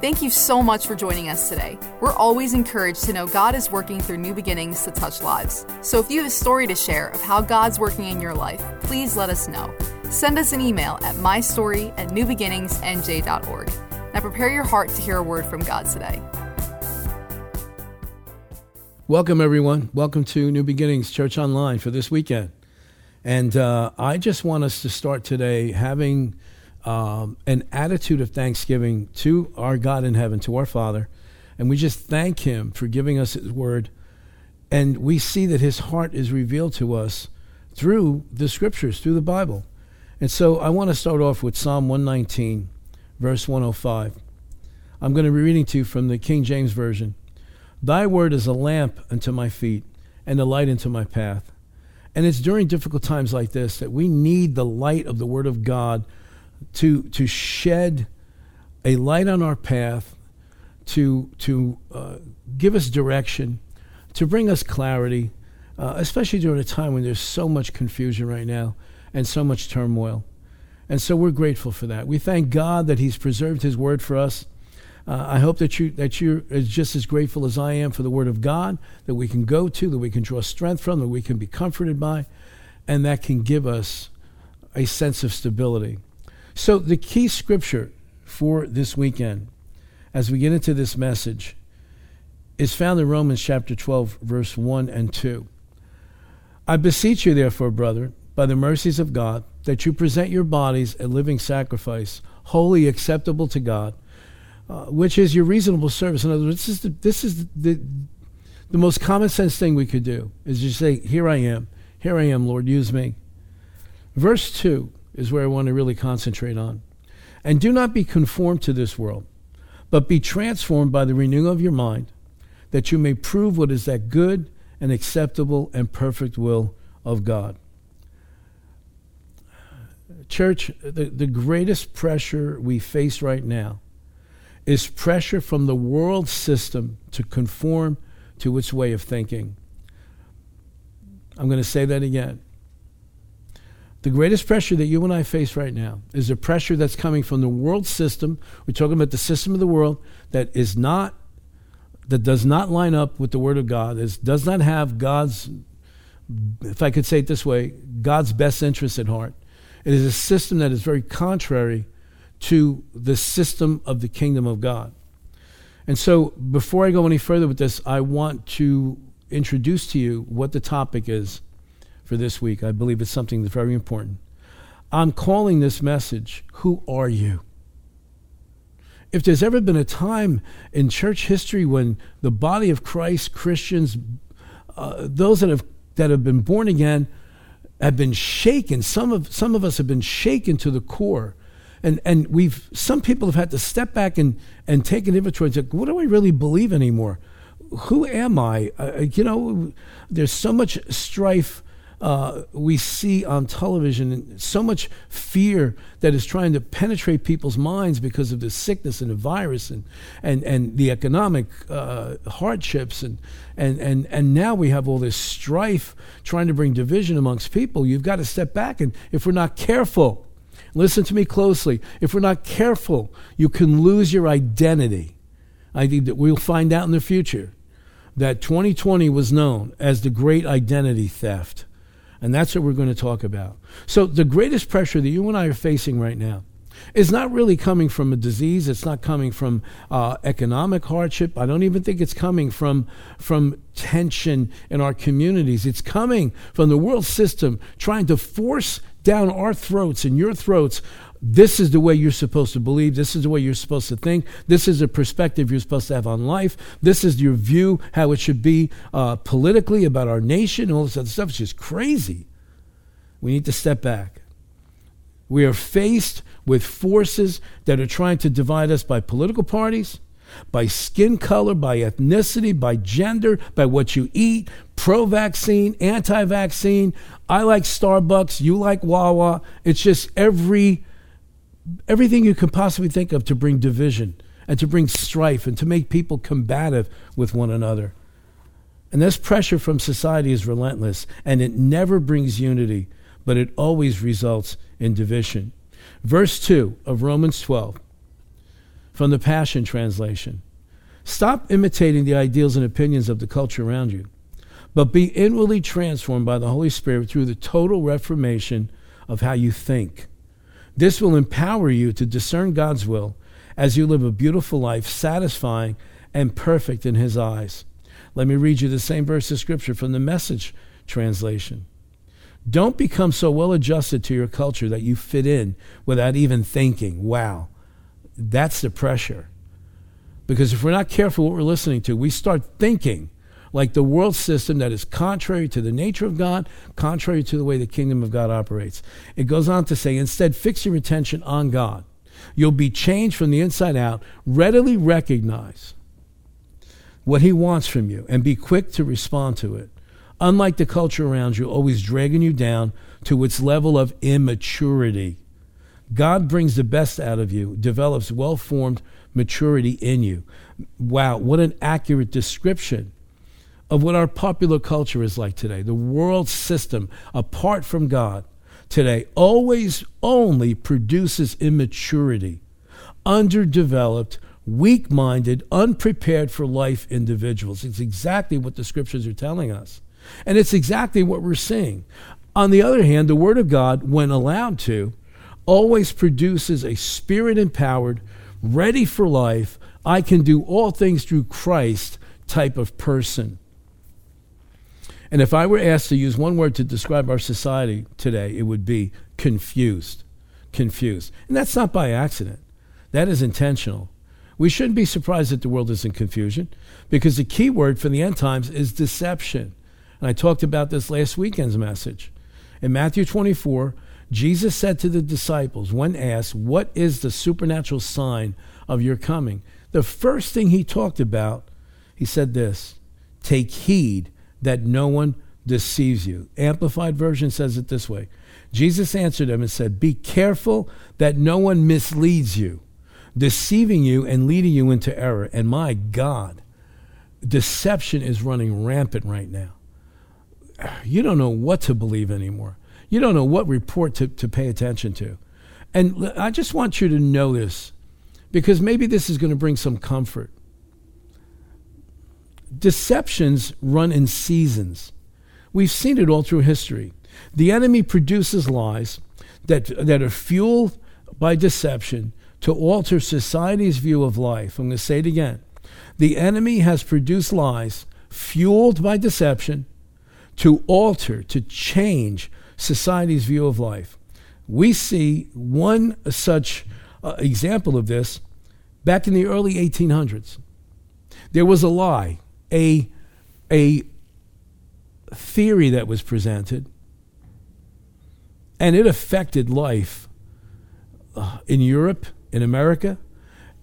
Thank you so much for joining us today. We're always encouraged to know God is working through new beginnings to touch lives. So if you have a story to share of how God's working in your life, please let us know. Send us an email at mystory at newbeginningsnj.org. Now prepare your heart to hear a word from God today. Welcome, everyone. Welcome to New Beginnings Church Online for this weekend. And uh, I just want us to start today having um, an attitude of thanksgiving to our God in heaven, to our Father. And we just thank Him for giving us His word. And we see that His heart is revealed to us through the scriptures, through the Bible. And so I want to start off with Psalm 119, verse 105. I'm going to be reading to you from the King James Version. Thy word is a lamp unto my feet and a light unto my path. And it's during difficult times like this that we need the light of the Word of God to, to shed a light on our path, to, to uh, give us direction, to bring us clarity, uh, especially during a time when there's so much confusion right now and so much turmoil. And so we're grateful for that. We thank God that He's preserved His word for us. Uh, I hope that you that you're just as grateful as I am for the Word of God that we can go to, that we can draw strength from, that we can be comforted by, and that can give us a sense of stability. So, the key scripture for this weekend, as we get into this message, is found in Romans chapter 12, verse 1 and 2. I beseech you, therefore, brother, by the mercies of God, that you present your bodies a living sacrifice, holy acceptable to God, uh, which is your reasonable service. In other words, this is, the, this is the, the most common sense thing we could do, is just say, Here I am. Here I am, Lord, use me. Verse 2 is where I want to really concentrate on. And do not be conformed to this world, but be transformed by the renewing of your mind, that you may prove what is that good and acceptable and perfect will of God. Church, the, the greatest pressure we face right now is pressure from the world system to conform to its way of thinking. I'm going to say that again. The greatest pressure that you and I face right now is a pressure that's coming from the world system. We're talking about the system of the world that is not, that does not line up with the Word of God, is, does not have God's, if I could say it this way, God's best interest at heart. It is a system that is very contrary to the system of the kingdom of God. And so, before I go any further with this, I want to introduce to you what the topic is for this week. I believe it's something that's very important. I'm calling this message, Who Are You? If there's ever been a time in church history when the body of Christ, Christians, uh, those that have, that have been born again, have been shaken, some of, some of us have been shaken to the core. And, and we've, some people have had to step back and, and take an inventory and say, what do I really believe anymore? Who am I? Uh, you know, there's so much strife uh, we see on television so much fear that is trying to penetrate people's minds because of the sickness and the virus and, and, and the economic uh, hardships. And, and, and, and now we have all this strife trying to bring division amongst people. You've got to step back. And if we're not careful, listen to me closely, if we're not careful, you can lose your identity. I think that we'll find out in the future that 2020 was known as the great identity theft. And that's what we're going to talk about. So, the greatest pressure that you and I are facing right now is not really coming from a disease. It's not coming from uh, economic hardship. I don't even think it's coming from, from tension in our communities. It's coming from the world system trying to force down our throats and your throats this is the way you're supposed to believe. This is the way you're supposed to think. This is the perspective you're supposed to have on life. This is your view, how it should be uh, politically about our nation, and all this other stuff. It's just crazy. We need to step back. We are faced with forces that are trying to divide us by political parties, by skin color, by ethnicity, by gender, by what you eat, pro vaccine, anti vaccine. I like Starbucks, you like Wawa. It's just every everything you can possibly think of to bring division and to bring strife and to make people combative with one another. And this pressure from society is relentless and it never brings unity, but it always results in division. Verse 2 of Romans 12 from the Passion Translation. Stop imitating the ideals and opinions of the culture around you, but be inwardly transformed by the Holy Spirit through the total reformation of how you think. This will empower you to discern God's will as you live a beautiful life, satisfying and perfect in His eyes. Let me read you the same verse of Scripture from the Message translation. Don't become so well adjusted to your culture that you fit in without even thinking, wow, that's the pressure. Because if we're not careful what we're listening to, we start thinking like the world system that is contrary to the nature of God, contrary to the way the kingdom of God operates. It goes on to say, instead, fix your attention on God. You'll be changed from the inside out. Readily recognize what He wants from you and be quick to respond to it. Unlike the culture around you, always dragging you down to its level of immaturity. God brings the best out of you, develops well formed maturity in you. Wow, what an accurate description of what our popular culture is like today. The world system, apart from God, today always only produces immaturity, underdeveloped, weak minded, unprepared for life individuals. It's exactly what the scriptures are telling us. And it's exactly what we're seeing. On the other hand, the Word of God, when allowed to, always produces a spirit empowered, ready for life, I can do all things through Christ type of person. And if I were asked to use one word to describe our society today, it would be confused. Confused. And that's not by accident, that is intentional. We shouldn't be surprised that the world is in confusion because the key word for the end times is deception. And I talked about this last weekend's message. In Matthew 24, Jesus said to the disciples, when asked, What is the supernatural sign of your coming? The first thing he talked about, he said this Take heed that no one deceives you. Amplified Version says it this way Jesus answered them and said, Be careful that no one misleads you, deceiving you and leading you into error. And my God, deception is running rampant right now. You don't know what to believe anymore. You don't know what report to, to pay attention to. And I just want you to know this because maybe this is going to bring some comfort deceptions run in seasons. We've seen it all through history. The enemy produces lies that, that are fueled by deception to alter society's view of life. I'm going to say it again. The enemy has produced lies fueled by deception to alter, to change society's view of life. We see one such uh, example of this back in the early 1800s. There was a lie a, a theory that was presented, and it affected life uh, in Europe, in America.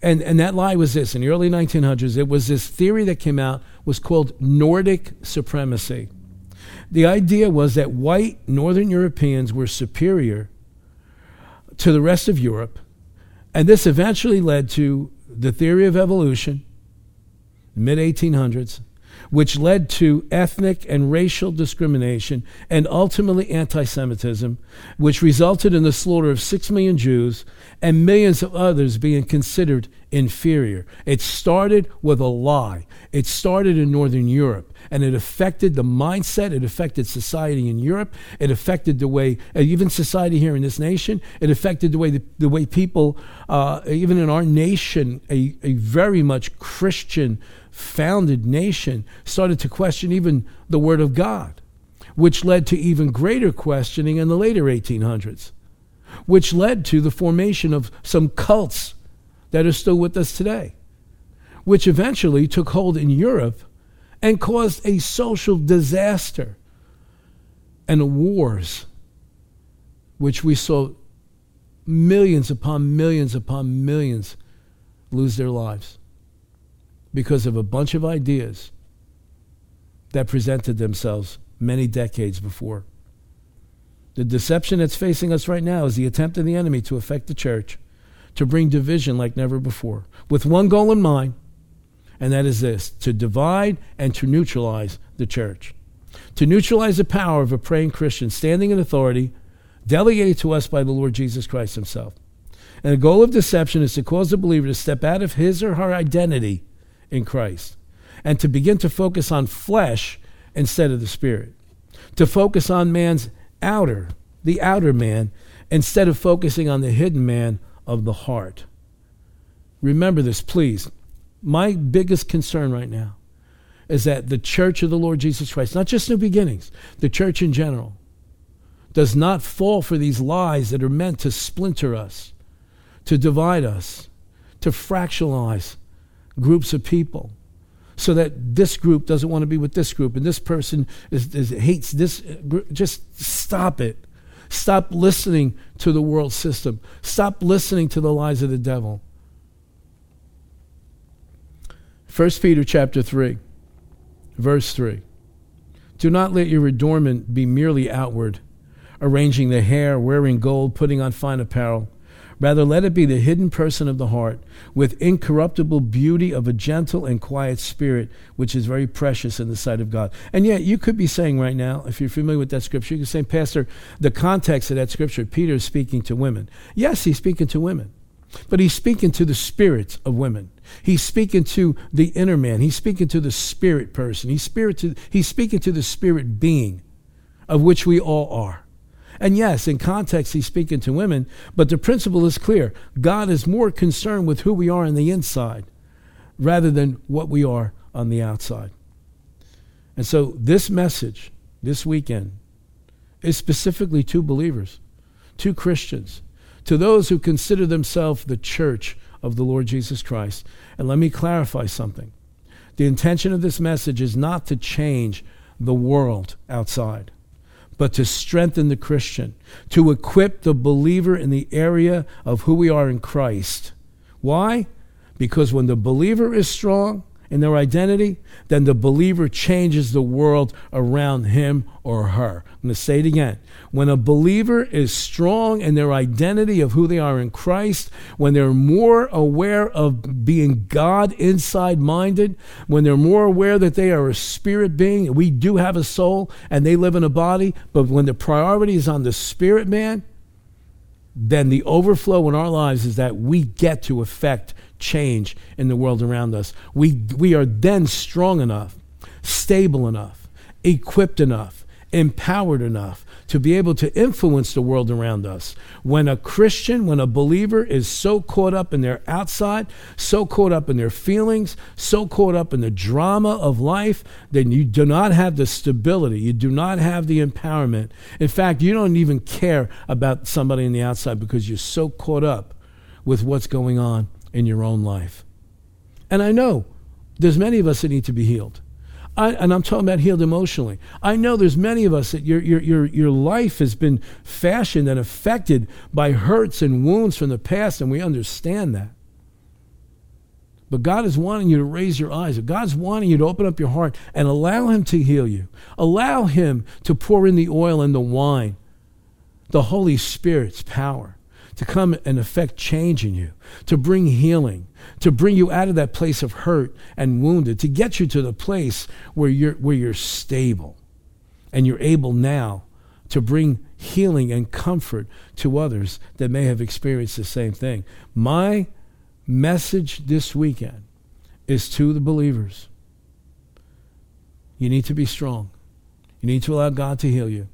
And, and that lie was this in the early 1900s, it was this theory that came out, was called Nordic supremacy. The idea was that white Northern Europeans were superior to the rest of Europe, and this eventually led to the theory of evolution, mid 1800s, which led to ethnic and racial discrimination and ultimately anti Semitism, which resulted in the slaughter of six million Jews and millions of others being considered inferior. It started with a lie. It started in Northern Europe and it affected the mindset, it affected society in Europe, it affected the way, uh, even society here in this nation, it affected the way, the, the way people, uh, even in our nation, a, a very much Christian founded nation started to question even the Word of God, which led to even greater questioning in the later 1800s, which led to the formation of some cults that are still with us today, which eventually took hold in Europe and caused a social disaster and wars, which we saw millions upon millions upon millions lose their lives because of a bunch of ideas that presented themselves many decades before. The deception that's facing us right now is the attempt of the enemy to affect the church, to bring division like never before, with one goal in mind, and that is this to divide and to neutralize the church. To neutralize the power of a praying Christian standing in authority delegated to us by the Lord Jesus Christ Himself. And the goal of deception is to cause the believer to step out of his or her identity in Christ and to begin to focus on flesh instead of the spirit, to focus on man's outer, the outer man, instead of focusing on the hidden man of the heart. Remember this, please. My biggest concern right now is that the church of the Lord Jesus Christ, not just New Beginnings, the church in general, does not fall for these lies that are meant to splinter us, to divide us, to fractionalize groups of people so that this group doesn't want to be with this group and this person is, is, hates this group. Just stop it. Stop listening to the world system. Stop listening to the lies of the devil. 1 Peter chapter 3, verse 3. Do not let your adornment be merely outward, arranging the hair, wearing gold, putting on fine apparel Rather, let it be the hidden person of the heart, with incorruptible beauty of a gentle and quiet spirit, which is very precious in the sight of God. And yet, you could be saying right now, if you're familiar with that scripture, you could say, Pastor, the context of that scripture, Peter is speaking to women. Yes, he's speaking to women, but he's speaking to the spirits of women. He's speaking to the inner man. He's speaking to the spirit person. He's, spirit to, he's speaking to the spirit being, of which we all are. And yes, in context, he's speaking to women, but the principle is clear. God is more concerned with who we are on the inside rather than what we are on the outside. And so, this message this weekend is specifically to believers, to Christians, to those who consider themselves the church of the Lord Jesus Christ. And let me clarify something. The intention of this message is not to change the world outside but to strengthen the Christian, to equip the believer in the area of who we are in Christ. Why? Because when the believer is strong in their identity, then the believer changes the world around him or her. I'm going to say it again. When a believer is strong in their identity of who they are in Christ, when they're more aware of being God inside minded, when they're more aware that they are a spirit being, we do have a soul and they live in a body, but when the priority is on the spirit man, then the overflow in our lives is that we get to affect change in the world around us. We, we are then strong enough, stable enough, equipped enough, empowered enough to be able to influence the world around us. When a Christian, when a believer is so caught up in their outside, so caught up in their feelings, so caught up in the drama of life, then you do not have the stability. You do not have the empowerment. In fact, you don't even care about somebody in the outside because you're so caught up with what's going on in your own life. And I know there's many of us that need to be healed. I, and I'm talking about healed emotionally. I know there's many of us that your, your, your, your life has been fashioned and affected by hurts and wounds from the past, and we understand that. But God is wanting you to raise your eyes. God's wanting you to open up your heart and allow Him to heal you. Allow Him to pour in the oil and the wine, the Holy Spirit's power to come and effect change in you, to bring healing, to bring you out of that place of hurt and wounded, to get you to the place where you're, where you're stable and you're able now to bring healing and comfort to others that may have experienced the same thing. My message this weekend is to the believers. You need to be strong. You need to allow God to heal you.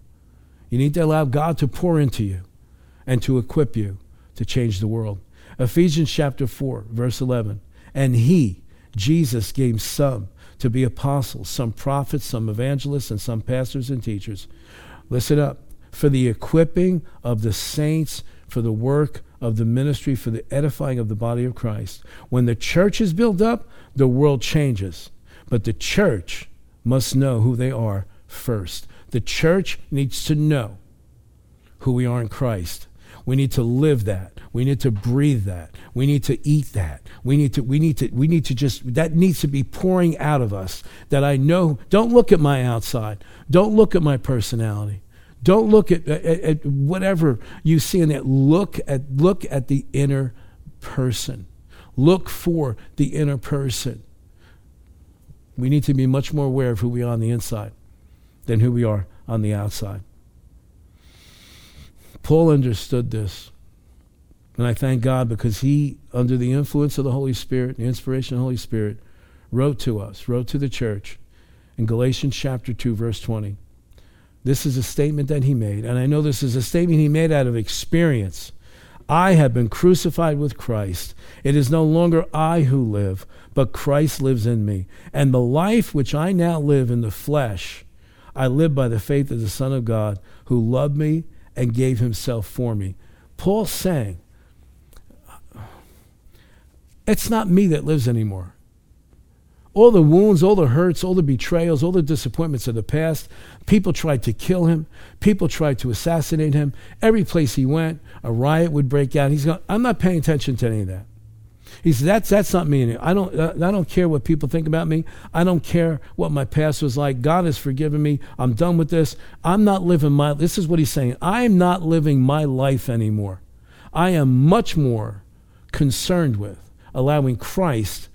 You need to allow God to pour into you and to equip you to change the world. Ephesians chapter 4, verse 11. And he, Jesus, gave some to be apostles, some prophets, some evangelists, and some pastors and teachers. Listen up. For the equipping of the saints, for the work of the ministry, for the edifying of the body of Christ. When the church is built up, the world changes. But the church must know who they are first. The church needs to know who we are in Christ. We need to live that. We need to breathe that. We need to eat that. We need to we need to we need to just that needs to be pouring out of us that I know don't look at my outside. Don't look at my personality. Don't look at, at, at whatever you see in that. Look at look at the inner person. Look for the inner person. We need to be much more aware of who we are on the inside than who we are on the outside. Paul understood this. And I thank God because he, under the influence of the Holy Spirit, the inspiration of the Holy Spirit, wrote to us, wrote to the church in Galatians chapter 2, verse 20. This is a statement that he made, and I know this is a statement he made out of experience. I have been crucified with Christ. It is no longer I who live, but Christ lives in me. And the life which I now live in the flesh, I live by the faith of the Son of God, who loved me and gave himself for me. Paul's saying, it's not me that lives anymore. All the wounds, all the hurts, all the betrayals, all the disappointments of the past. People tried to kill him. People tried to assassinate him. Every place he went, a riot would break out. He's going, I'm not paying attention to any of that. He said, that's, that's not me. anymore. I don't, uh, I don't care what people think about me. I don't care what my past was like. God has forgiven me. I'm done with this. I'm not living my, this is what he's saying. I'm not living my life anymore. I am much more concerned with allowing Christ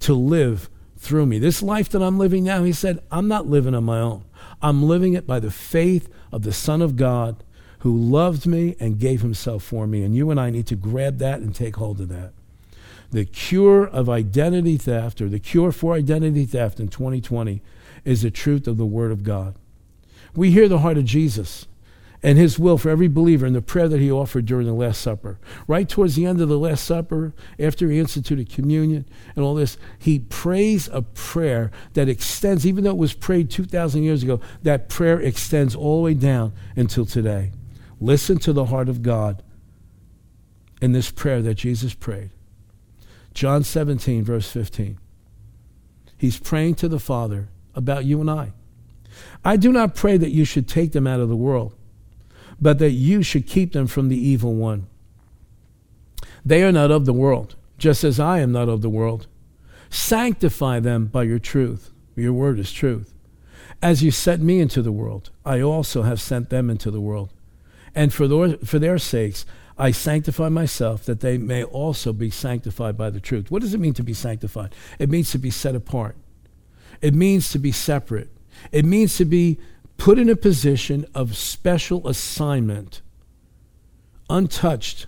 to live through me. This life that I'm living now, he said, I'm not living on my own. I'm living it by the faith of the Son of God who loved me and gave himself for me. And you and I need to grab that and take hold of that. The cure of identity theft, or the cure for identity theft in 2020, is the truth of the Word of God. We hear the heart of Jesus and his will for every believer in the prayer that he offered during the Last Supper. Right towards the end of the Last Supper, after he instituted communion and all this, he prays a prayer that extends, even though it was prayed 2,000 years ago, that prayer extends all the way down until today. Listen to the heart of God in this prayer that Jesus prayed. John 17, verse 15. He's praying to the Father about you and I. I do not pray that you should take them out of the world but that you should keep them from the evil one. They are not of the world, just as I am not of the world. Sanctify them by your truth. Your word is truth. As you sent me into the world, I also have sent them into the world. And for their, for their sakes, I sanctify myself that they may also be sanctified by the truth. What does it mean to be sanctified? It means to be set apart, it means to be separate, it means to be put in a position of special assignment, untouched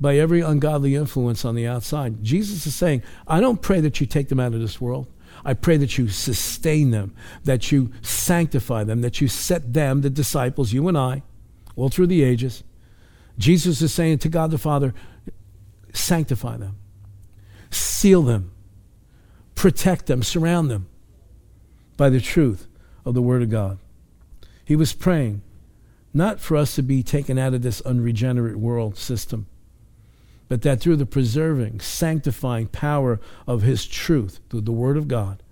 by every ungodly influence on the outside. Jesus is saying, I don't pray that you take them out of this world. I pray that you sustain them, that you sanctify them, that you set them, the disciples, you and I, all through the ages. Jesus is saying to God the Father, sanctify them, seal them, protect them, surround them by the truth of the Word of God. He was praying not for us to be taken out of this unregenerate world system, but that through the preserving, sanctifying power of His truth, through the Word of God,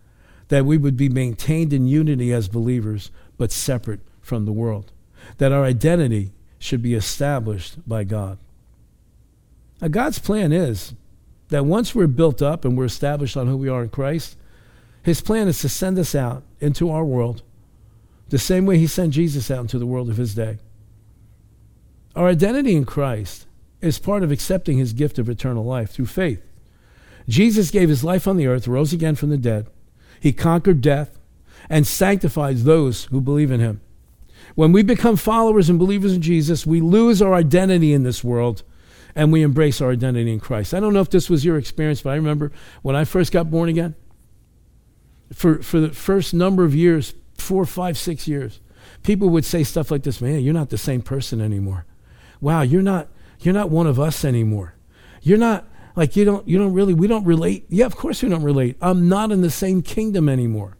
that we would be maintained in unity as believers, but separate from the world. That our identity should be established by God. Now, God's plan is that once we're built up and we're established on who we are in Christ, His plan is to send us out into our world the same way he sent Jesus out into the world of his day. Our identity in Christ is part of accepting his gift of eternal life through faith. Jesus gave his life on the earth, rose again from the dead. He conquered death and sanctifies those who believe in him. When we become followers and believers in Jesus, we lose our identity in this world and we embrace our identity in Christ. I don't know if this was your experience, but I remember when I first got born again, for, for the first number of years four, five, six years, people would say stuff like this, man, you're not the same person anymore. Wow, you're not you're not one of us anymore. You're not like you don't you don't really we don't relate. Yeah, of course we don't relate. I'm not in the same kingdom anymore.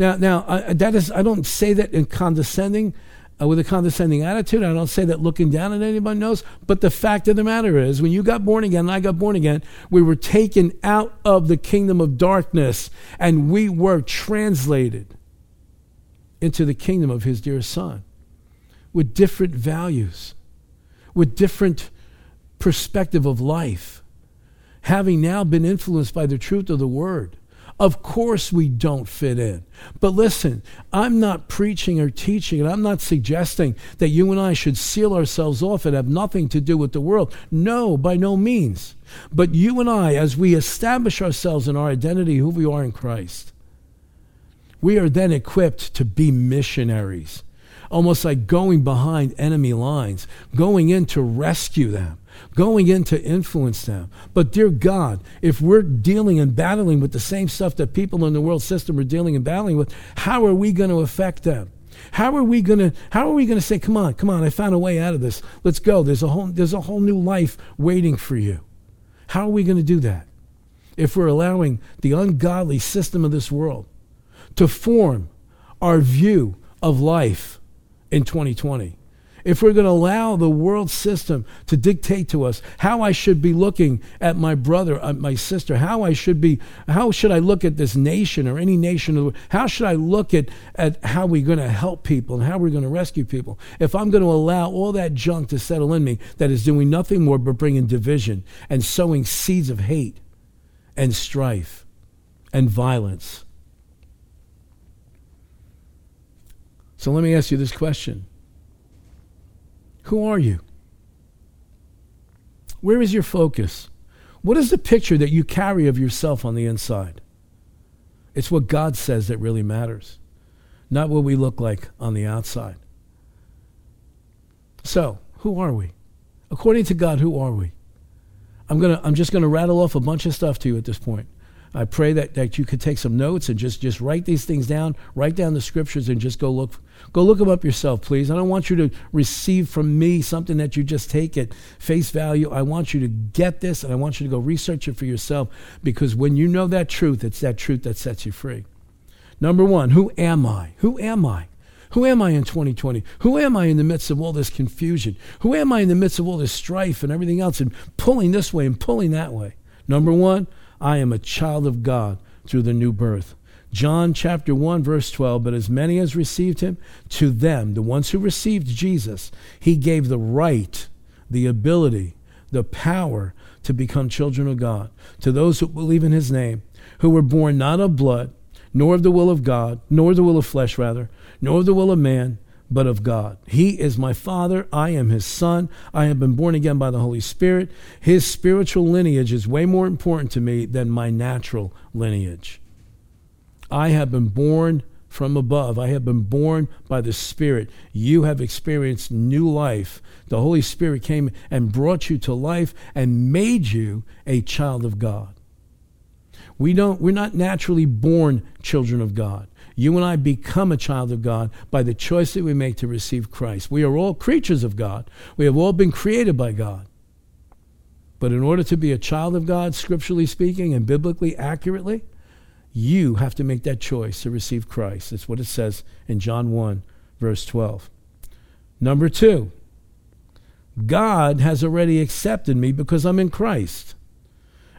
Now now I, that is I don't say that in condescending uh, with a condescending attitude. I don't say that looking down at anybody knows. But the fact of the matter is, when you got born again and I got born again, we were taken out of the kingdom of darkness and we were translated into the kingdom of his dear son with different values, with different perspective of life, having now been influenced by the truth of the word. Of course, we don't fit in. But listen, I'm not preaching or teaching, and I'm not suggesting that you and I should seal ourselves off and have nothing to do with the world. No, by no means. But you and I, as we establish ourselves in our identity, who we are in Christ, we are then equipped to be missionaries, almost like going behind enemy lines, going in to rescue them, going in to influence them. But, dear God, if we're dealing and battling with the same stuff that people in the world system are dealing and battling with, how are we going to affect them? How are we gonna how are we gonna say, come on, come on, I found a way out of this. Let's go. There's a whole there's a whole new life waiting for you. How are we gonna do that? If we're allowing the ungodly system of this world to form our view of life in 2020 if we're going to allow the world system to dictate to us how I should be looking at my brother, uh, my sister, how I should be, how should I look at this nation or any nation, how should I look at, at how we're going to help people and how we're going to rescue people, if I'm going to allow all that junk to settle in me that is doing nothing more but bringing division and sowing seeds of hate and strife and violence. So let me ask you this question. Who are you? Where is your focus? What is the picture that you carry of yourself on the inside? It's what God says that really matters, not what we look like on the outside. So, who are we? According to God, who are we? I'm, gonna, I'm just going to rattle off a bunch of stuff to you at this point. I pray that, that you could take some notes and just, just write these things down, write down the scriptures, and just go look Go look them up yourself, please. I don't want you to receive from me something that you just take at face value. I want you to get this and I want you to go research it for yourself because when you know that truth, it's that truth that sets you free. Number one, who am I? Who am I? Who am I in 2020? Who am I in the midst of all this confusion? Who am I in the midst of all this strife and everything else and pulling this way and pulling that way? Number one, I am a child of God through the new birth. John chapter 1, verse 12, but as many as received him, to them, the ones who received Jesus, he gave the right, the ability, the power to become children of God. To those who believe in his name, who were born not of blood, nor of the will of God, nor the will of flesh, rather, nor the will of man, but of God. He is my Father. I am His Son. I have been born again by the Holy Spirit. His spiritual lineage is way more important to me than my natural lineage. I have been born from above. I have been born by the Spirit. You have experienced new life. The Holy Spirit came and brought you to life and made you a child of God. We don't, we're not naturally born children of God. You and I become a child of God by the choice that we make to receive Christ. We are all creatures of God. We have all been created by God. But in order to be a child of God, scripturally speaking and biblically accurately, you have to make that choice to receive Christ. That's what it says in John 1, verse 12. Number two, God has already accepted me because I'm in Christ.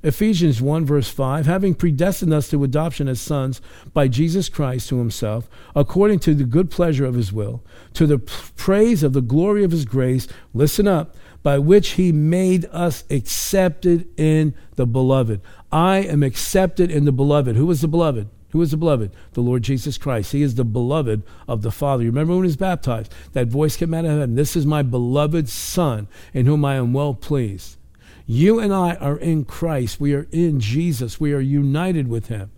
Ephesians 1, verse 5, having predestined us to adoption as sons by Jesus Christ to himself, according to the good pleasure of his will, to the praise of the glory of his grace, listen up, by which he made us accepted in the beloved. I am accepted in the beloved. Who is the beloved? Who is the beloved? The Lord Jesus Christ. He is the beloved of the Father. You remember when he was baptized? That voice came out of heaven. This is my beloved Son, in whom I am well pleased. You and I are in Christ. We are in Jesus. We are united with him.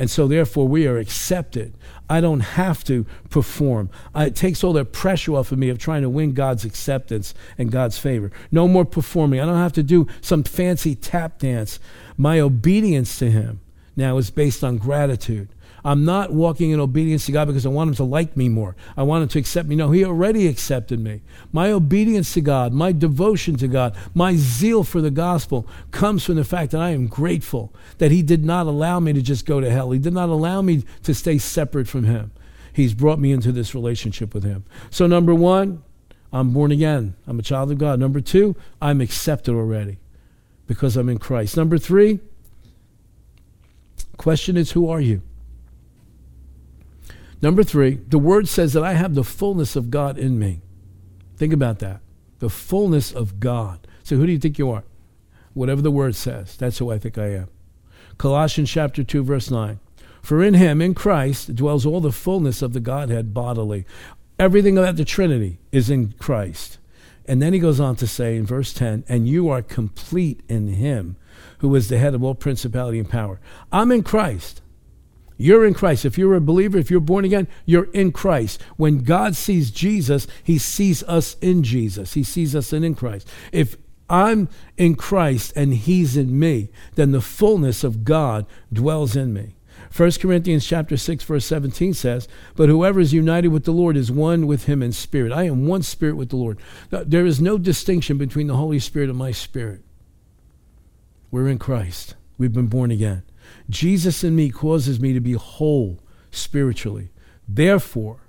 And so, therefore, we are accepted. I don't have to perform. it takes all that pressure off of me of trying to win God's acceptance and God's favor. No more performing. I don't have to do some fancy tap dance. My obedience to Him now is based on gratitude. I'm not walking in obedience to God because I want him to like me more. I want him to accept me. No, he already accepted me. My obedience to God, my devotion to God, my zeal for the gospel comes from the fact that I am grateful that he did not allow me to just go to hell. He did not allow me to stay separate from him. He's brought me into this relationship with him. So, number one, I'm born again. I'm a child of God. Number two, I'm accepted already because I'm in Christ. Number three, question is, who are you? Number three, the word says that I have the fullness of God in me. Think about that. The fullness of God. So who do you think you are? Whatever the word says, that's who I think I am. Colossians chapter 2, verse 9. For in him, in Christ, dwells all the fullness of the Godhead bodily. Everything about the Trinity is in Christ. And then he goes on to say in verse 10, and you are complete in him who is the head of all principality and power. I'm in Christ. You're in Christ. If you're a believer, if you're born again, you're in Christ. When God sees Jesus, he sees us in Jesus. He sees us in, in Christ. If I'm in Christ and He's in me, then the fullness of God dwells in me. 1 Corinthians chapter 6 verse 17 says, "But whoever is united with the Lord is one with him in spirit. I am one spirit with the Lord." There is no distinction between the Holy Spirit and my spirit. We're in Christ. We've been born again. Jesus in me causes me to be whole spiritually. Therefore,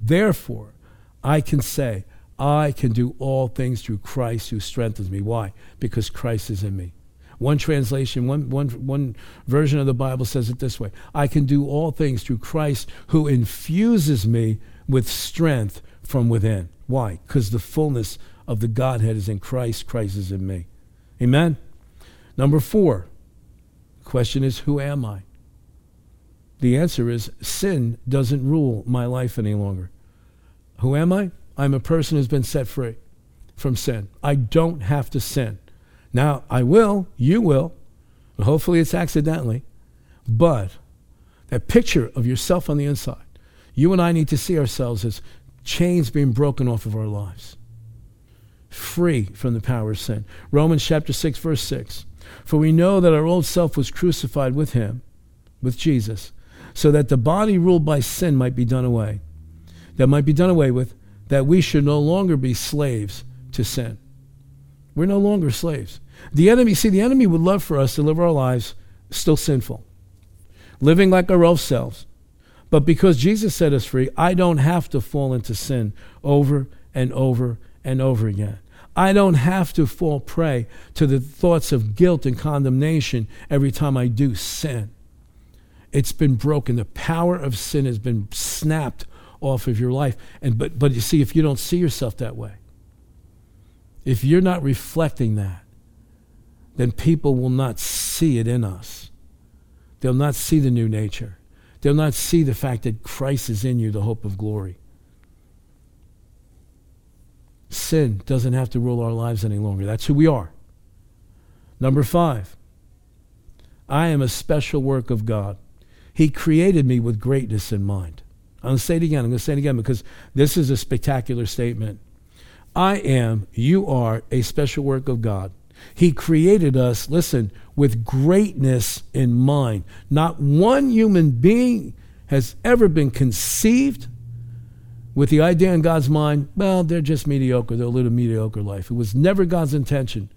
therefore, I can say, I can do all things through Christ who strengthens me. Why? Because Christ is in me. One translation, one, one, one version of the Bible says it this way I can do all things through Christ who infuses me with strength from within. Why? Because the fullness of the Godhead is in Christ, Christ is in me. Amen? Number four, question is, who am I? The answer is sin doesn't rule my life any longer. Who am I? I'm a person who's been set free from sin. I don't have to sin. Now, I will, you will, hopefully it's accidentally, but that picture of yourself on the inside, you and I need to see ourselves as chains being broken off of our lives, free from the power of sin. Romans chapter 6, verse 6. For we know that our old self was crucified with him, with Jesus, so that the body ruled by sin might be done away, that might be done away with, that we should no longer be slaves to sin. We're no longer slaves. The enemy, see, the enemy would love for us to live our lives still sinful, living like our old selves. But because Jesus set us free, I don't have to fall into sin over and over and over again. I don't have to fall prey to the thoughts of guilt and condemnation every time I do sin. It's been broken. The power of sin has been snapped off of your life. And but but you see, if you don't see yourself that way, if you're not reflecting that, then people will not see it in us. They'll not see the new nature. They'll not see the fact that Christ is in you, the hope of glory. Sin doesn't have to rule our lives any longer. That's who we are. Number five, I am a special work of God. He created me with greatness in mind. I'm going to say it again. I'm going to say it again because this is a spectacular statement. I am, you are a special work of God. He created us, listen, with greatness in mind. Not one human being has ever been conceived with the idea in God's mind, well, they're just mediocre, they'll live a mediocre life. It was never God's intention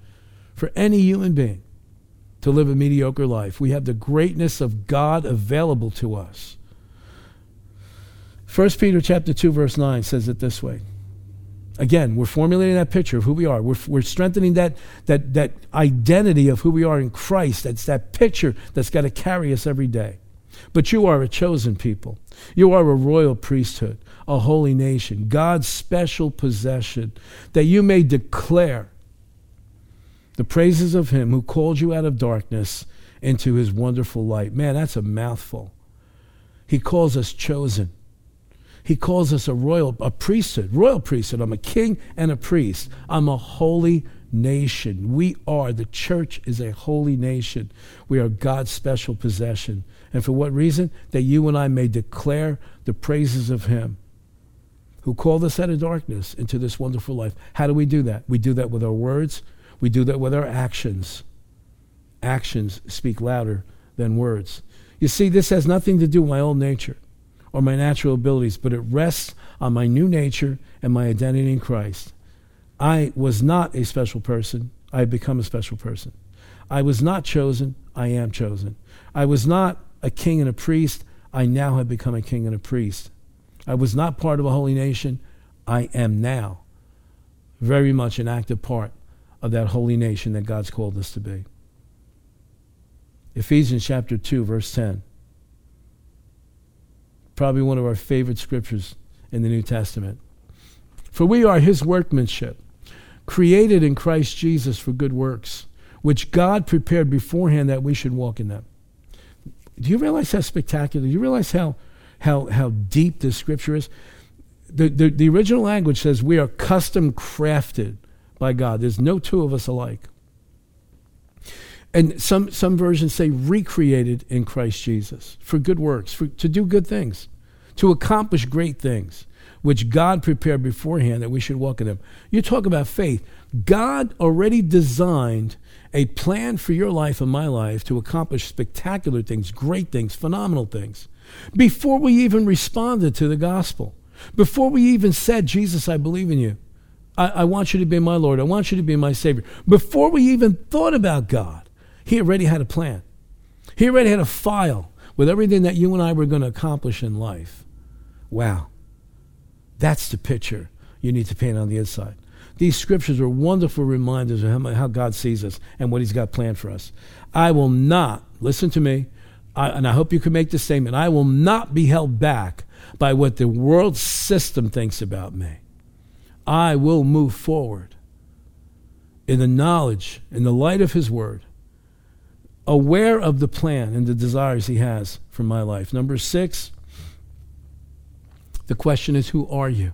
for any human being to live a mediocre life. We have the greatness of God available to us. 1 Peter chapter 2 verse 9 says it this way. Again, we're formulating that picture of who we are. We're, we're strengthening that, that, that identity of who we are in Christ. That's that picture that's got to carry us every day. But you are a chosen people. You are a royal priesthood, a holy nation, God's special possession, that you may declare the praises of Him who called you out of darkness into His wonderful light. Man, that's a mouthful. He calls us chosen. He calls us a royal, a priesthood, royal priesthood. I'm a king and a priest. I'm a holy nation. We are, the church is a holy nation. We are God's special possession. And for what reason? That you and I may declare the praises of Him who called us out of darkness into this wonderful life. How do we do that? We do that with our words, we do that with our actions. Actions speak louder than words. You see, this has nothing to do with my old nature or my natural abilities, but it rests on my new nature and my identity in Christ. I was not a special person. I have become a special person. I was not chosen. I am chosen. I was not a king and a priest. I now have become a king and a priest. I was not part of a holy nation. I am now very much an active part of that holy nation that God's called us to be. Ephesians chapter 2, verse 10 probably one of our favorite scriptures in the New Testament. For we are his workmanship, created in Christ Jesus for good works, which God prepared beforehand that we should walk in them. Do you realize how spectacular? Do you realize how, how, how deep this scripture is? The, the, the original language says we are custom crafted by God. There's no two of us alike. And some, some versions say recreated in Christ Jesus for good works, for, to do good things, to accomplish great things. which God prepared beforehand that we should walk in them. You talk about faith. God already designed a plan for your life and my life to accomplish spectacular things, great things, phenomenal things, before we even responded to the gospel, before we even said, Jesus, I believe in you. I, I want you to be my Lord. I want you to be my Savior. Before we even thought about God, He already had a plan. He already had a file with everything that you and I were going to accomplish in life. Wow. That's the picture you need to paint on the inside. These scriptures are wonderful reminders of how God sees us and what He's got planned for us. I will not, listen to me, I, and I hope you can make this statement I will not be held back by what the world system thinks about me. I will move forward in the knowledge, in the light of His Word, aware of the plan and the desires He has for my life. Number six, the question is, who are you?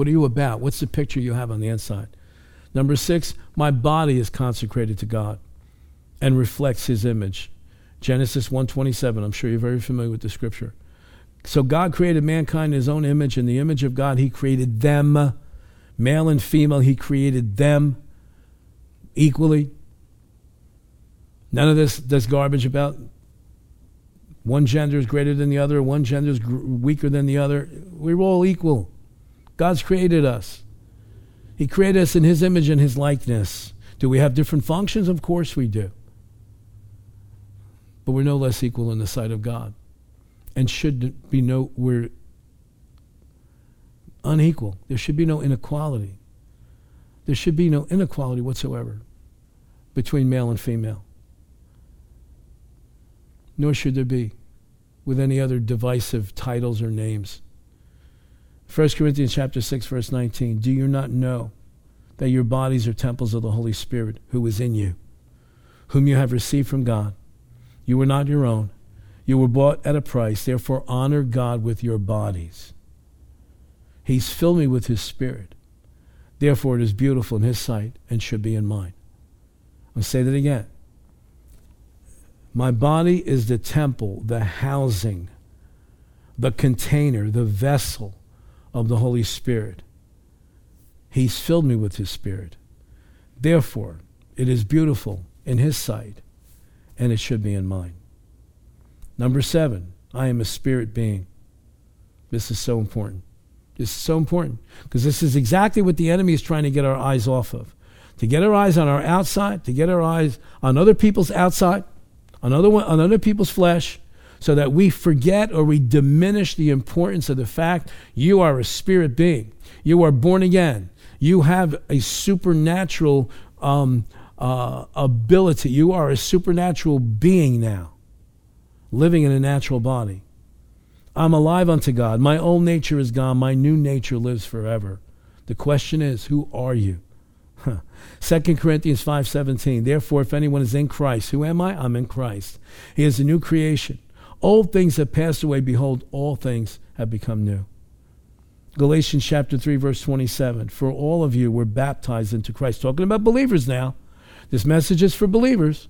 What are you about? What's the picture you have on the inside? Number six, my body is consecrated to God and reflects his image. Genesis 1:27. I'm sure you're very familiar with the scripture. So God created mankind in his own image. In the image of God, he created them. Male and female, he created them equally. None of this, this garbage about one gender is greater than the other, one gender is gr- weaker than the other. We're all equal. God's created us. He created us in His image and His likeness. Do we have different functions? Of course we do. But we're no less equal in the sight of God. And should be no, we're unequal. There should be no inequality. There should be no inequality whatsoever between male and female. Nor should there be with any other divisive titles or names. 1 Corinthians chapter 6 verse 19 Do you not know that your bodies are temples of the Holy Spirit who is in you whom you have received from God? You were not your own. You were bought at a price. Therefore honor God with your bodies. He's filled me with his spirit. Therefore it is beautiful in his sight and should be in mine. I'll say that again. My body is the temple the housing the container the vessel of the Holy Spirit. He's filled me with His Spirit. Therefore, it is beautiful in His sight, and it should be in mine. Number seven, I am a spirit being. This is so important. This is so important because this is exactly what the enemy is trying to get our eyes off of. To get our eyes on our outside, to get our eyes on other people's outside, on other, on other people's flesh, so that we forget or we diminish the importance of the fact you are a spirit being. You are born again. You have a supernatural um, uh, ability. You are a supernatural being now, living in a natural body. I'm alive unto God. My old nature is gone. My new nature lives forever. The question is, who are you? Huh. 2 Corinthians 5:17 Therefore if anyone is in Christ who am I I'm in Christ he is a new creation Old things have passed away. Behold, all things have become new. Galatians chapter 3, verse 27. For all of you were baptized into Christ. Talking about believers now. This message is for believers.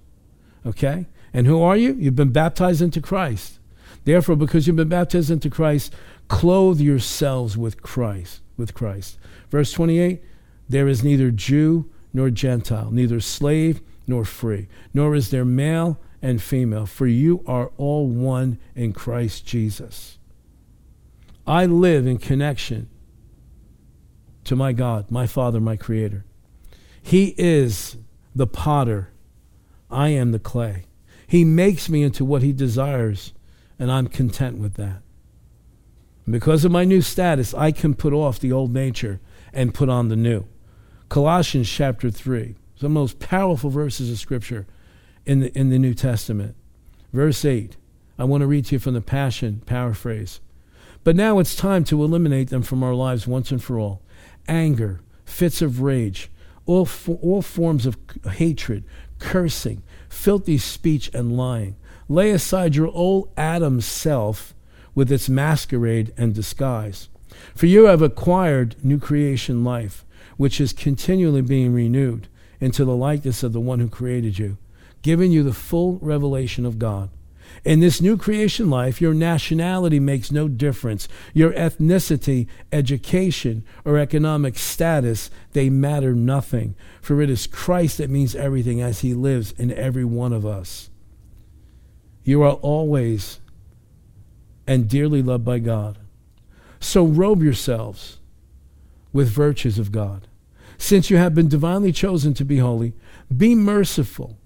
Okay? And who are you? You've been baptized into Christ. Therefore, because you've been baptized into Christ, clothe yourselves with Christ. With Christ. Verse 28 There is neither Jew nor Gentile, neither slave nor free, nor is there male and female, for you are all one in Christ Jesus. I live in connection to my God, my Father, my Creator. He is the potter, I am the clay. He makes me into what He desires, and I'm content with that. Because of my new status, I can put off the old nature and put on the new. Colossians chapter 3, some of the most powerful verses of Scripture in the, in the New Testament. Verse 8. I want to read to you from the Passion paraphrase. But now it's time to eliminate them from our lives once and for all. Anger, fits of rage, all, all forms of hatred, cursing, filthy speech, and lying. Lay aside your old Adam self with its masquerade and disguise. For you have acquired new creation life, which is continually being renewed into the likeness of the one who created you giving you the full revelation of God. In this new creation life, your nationality makes no difference. Your ethnicity, education, or economic status, they matter nothing. For it is Christ that means everything as he lives in every one of us. You are always and dearly loved by God. So robe yourselves with virtues of God. Since you have been divinely chosen to be holy, be merciful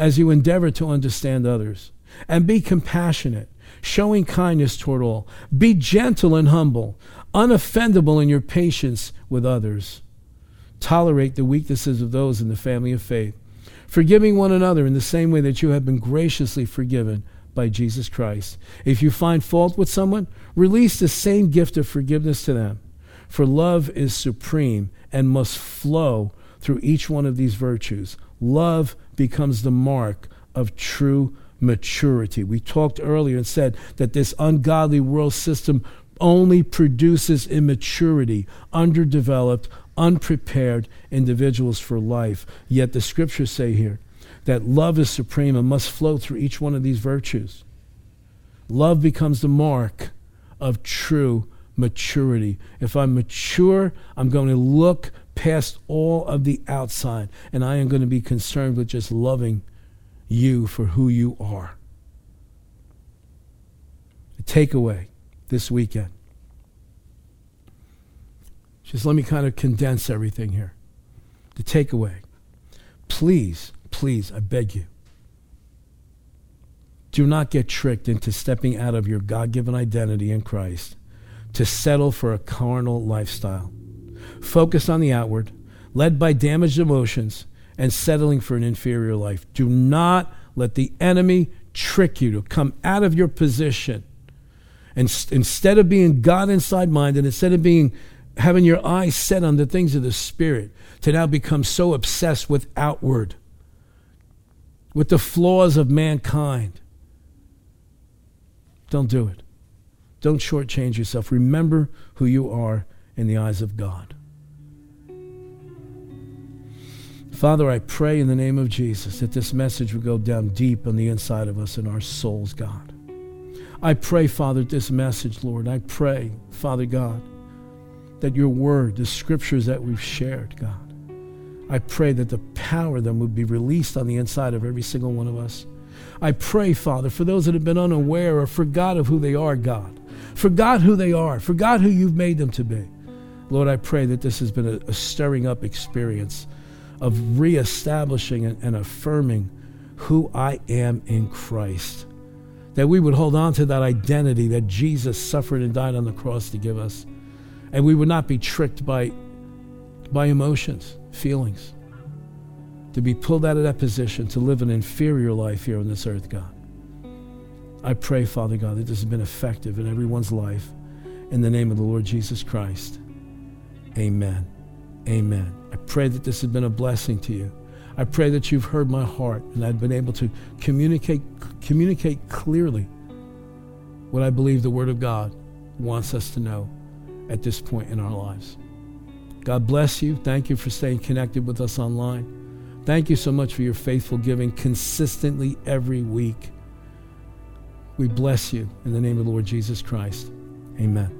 as you endeavor to understand others, and be compassionate, showing kindness toward all. Be gentle and humble, unoffendable in your patience with others. Tolerate the weaknesses of those in the family of faith, forgiving one another in the same way that you have been graciously forgiven by Jesus Christ. If you find fault with someone, release the same gift of forgiveness to them. For love is supreme and must flow through each one of these virtues. Love becomes the mark of true maturity. We talked earlier and said that this ungodly world system only produces immaturity, underdeveloped, unprepared individuals for life. Yet the scriptures say here that love is supreme and must flow through each one of these virtues. Love becomes the mark of true maturity. If I'm mature, I'm going to look past all of the outside and I am going to be concerned with just loving you for who you are. The takeaway this weekend. Just let me kind of condense everything here. The takeaway. Please, please, I beg you, do not get tricked into stepping out of your God given identity in Christ to settle for a carnal lifestyle. Focus on the outward, led by damaged emotions, and settling for an inferior life. Do not let the enemy trick you to come out of your position. And instead of being God inside minded, instead of being having your eyes set on the things of the Spirit, to now become so obsessed with outward, with the flaws of mankind. Don't do it. Don't shortchange yourself. Remember who you are in the eyes of God. Father, I pray in the name of Jesus that this message would go down deep on the inside of us in our souls, God. I pray, Father, this message, Lord, I pray, Father God, that your word, the scriptures that we've shared, God, I pray that the power of them would be released on the inside of every single one of us. I pray, Father, for those that have been unaware or forgot of who they are, God, forgot who they are, forgot who you've made them to be. Lord, I pray that this has been a, a stirring up experience of reestablishing and, affirming who I am in Christ. That we would hold on to that identity that Jesus suffered and died on the cross to give us. And we would not be tricked by, by emotions, feelings, to be pulled out of that position to live an inferior life here on this earth, God. I pray, Father God, that this has been effective in everyone's life. In the name of the Lord Jesus Christ. Amen. Amen. I pray that this has been a blessing to you. I pray that you've heard my heart and I've been able to communicate communicate clearly what I believe the Word of God wants us to know at this point in our lives. God bless you. Thank you for staying connected with us online. Thank you so much for your faithful giving consistently every week. We bless you in the name of the Lord Jesus Christ. Amen.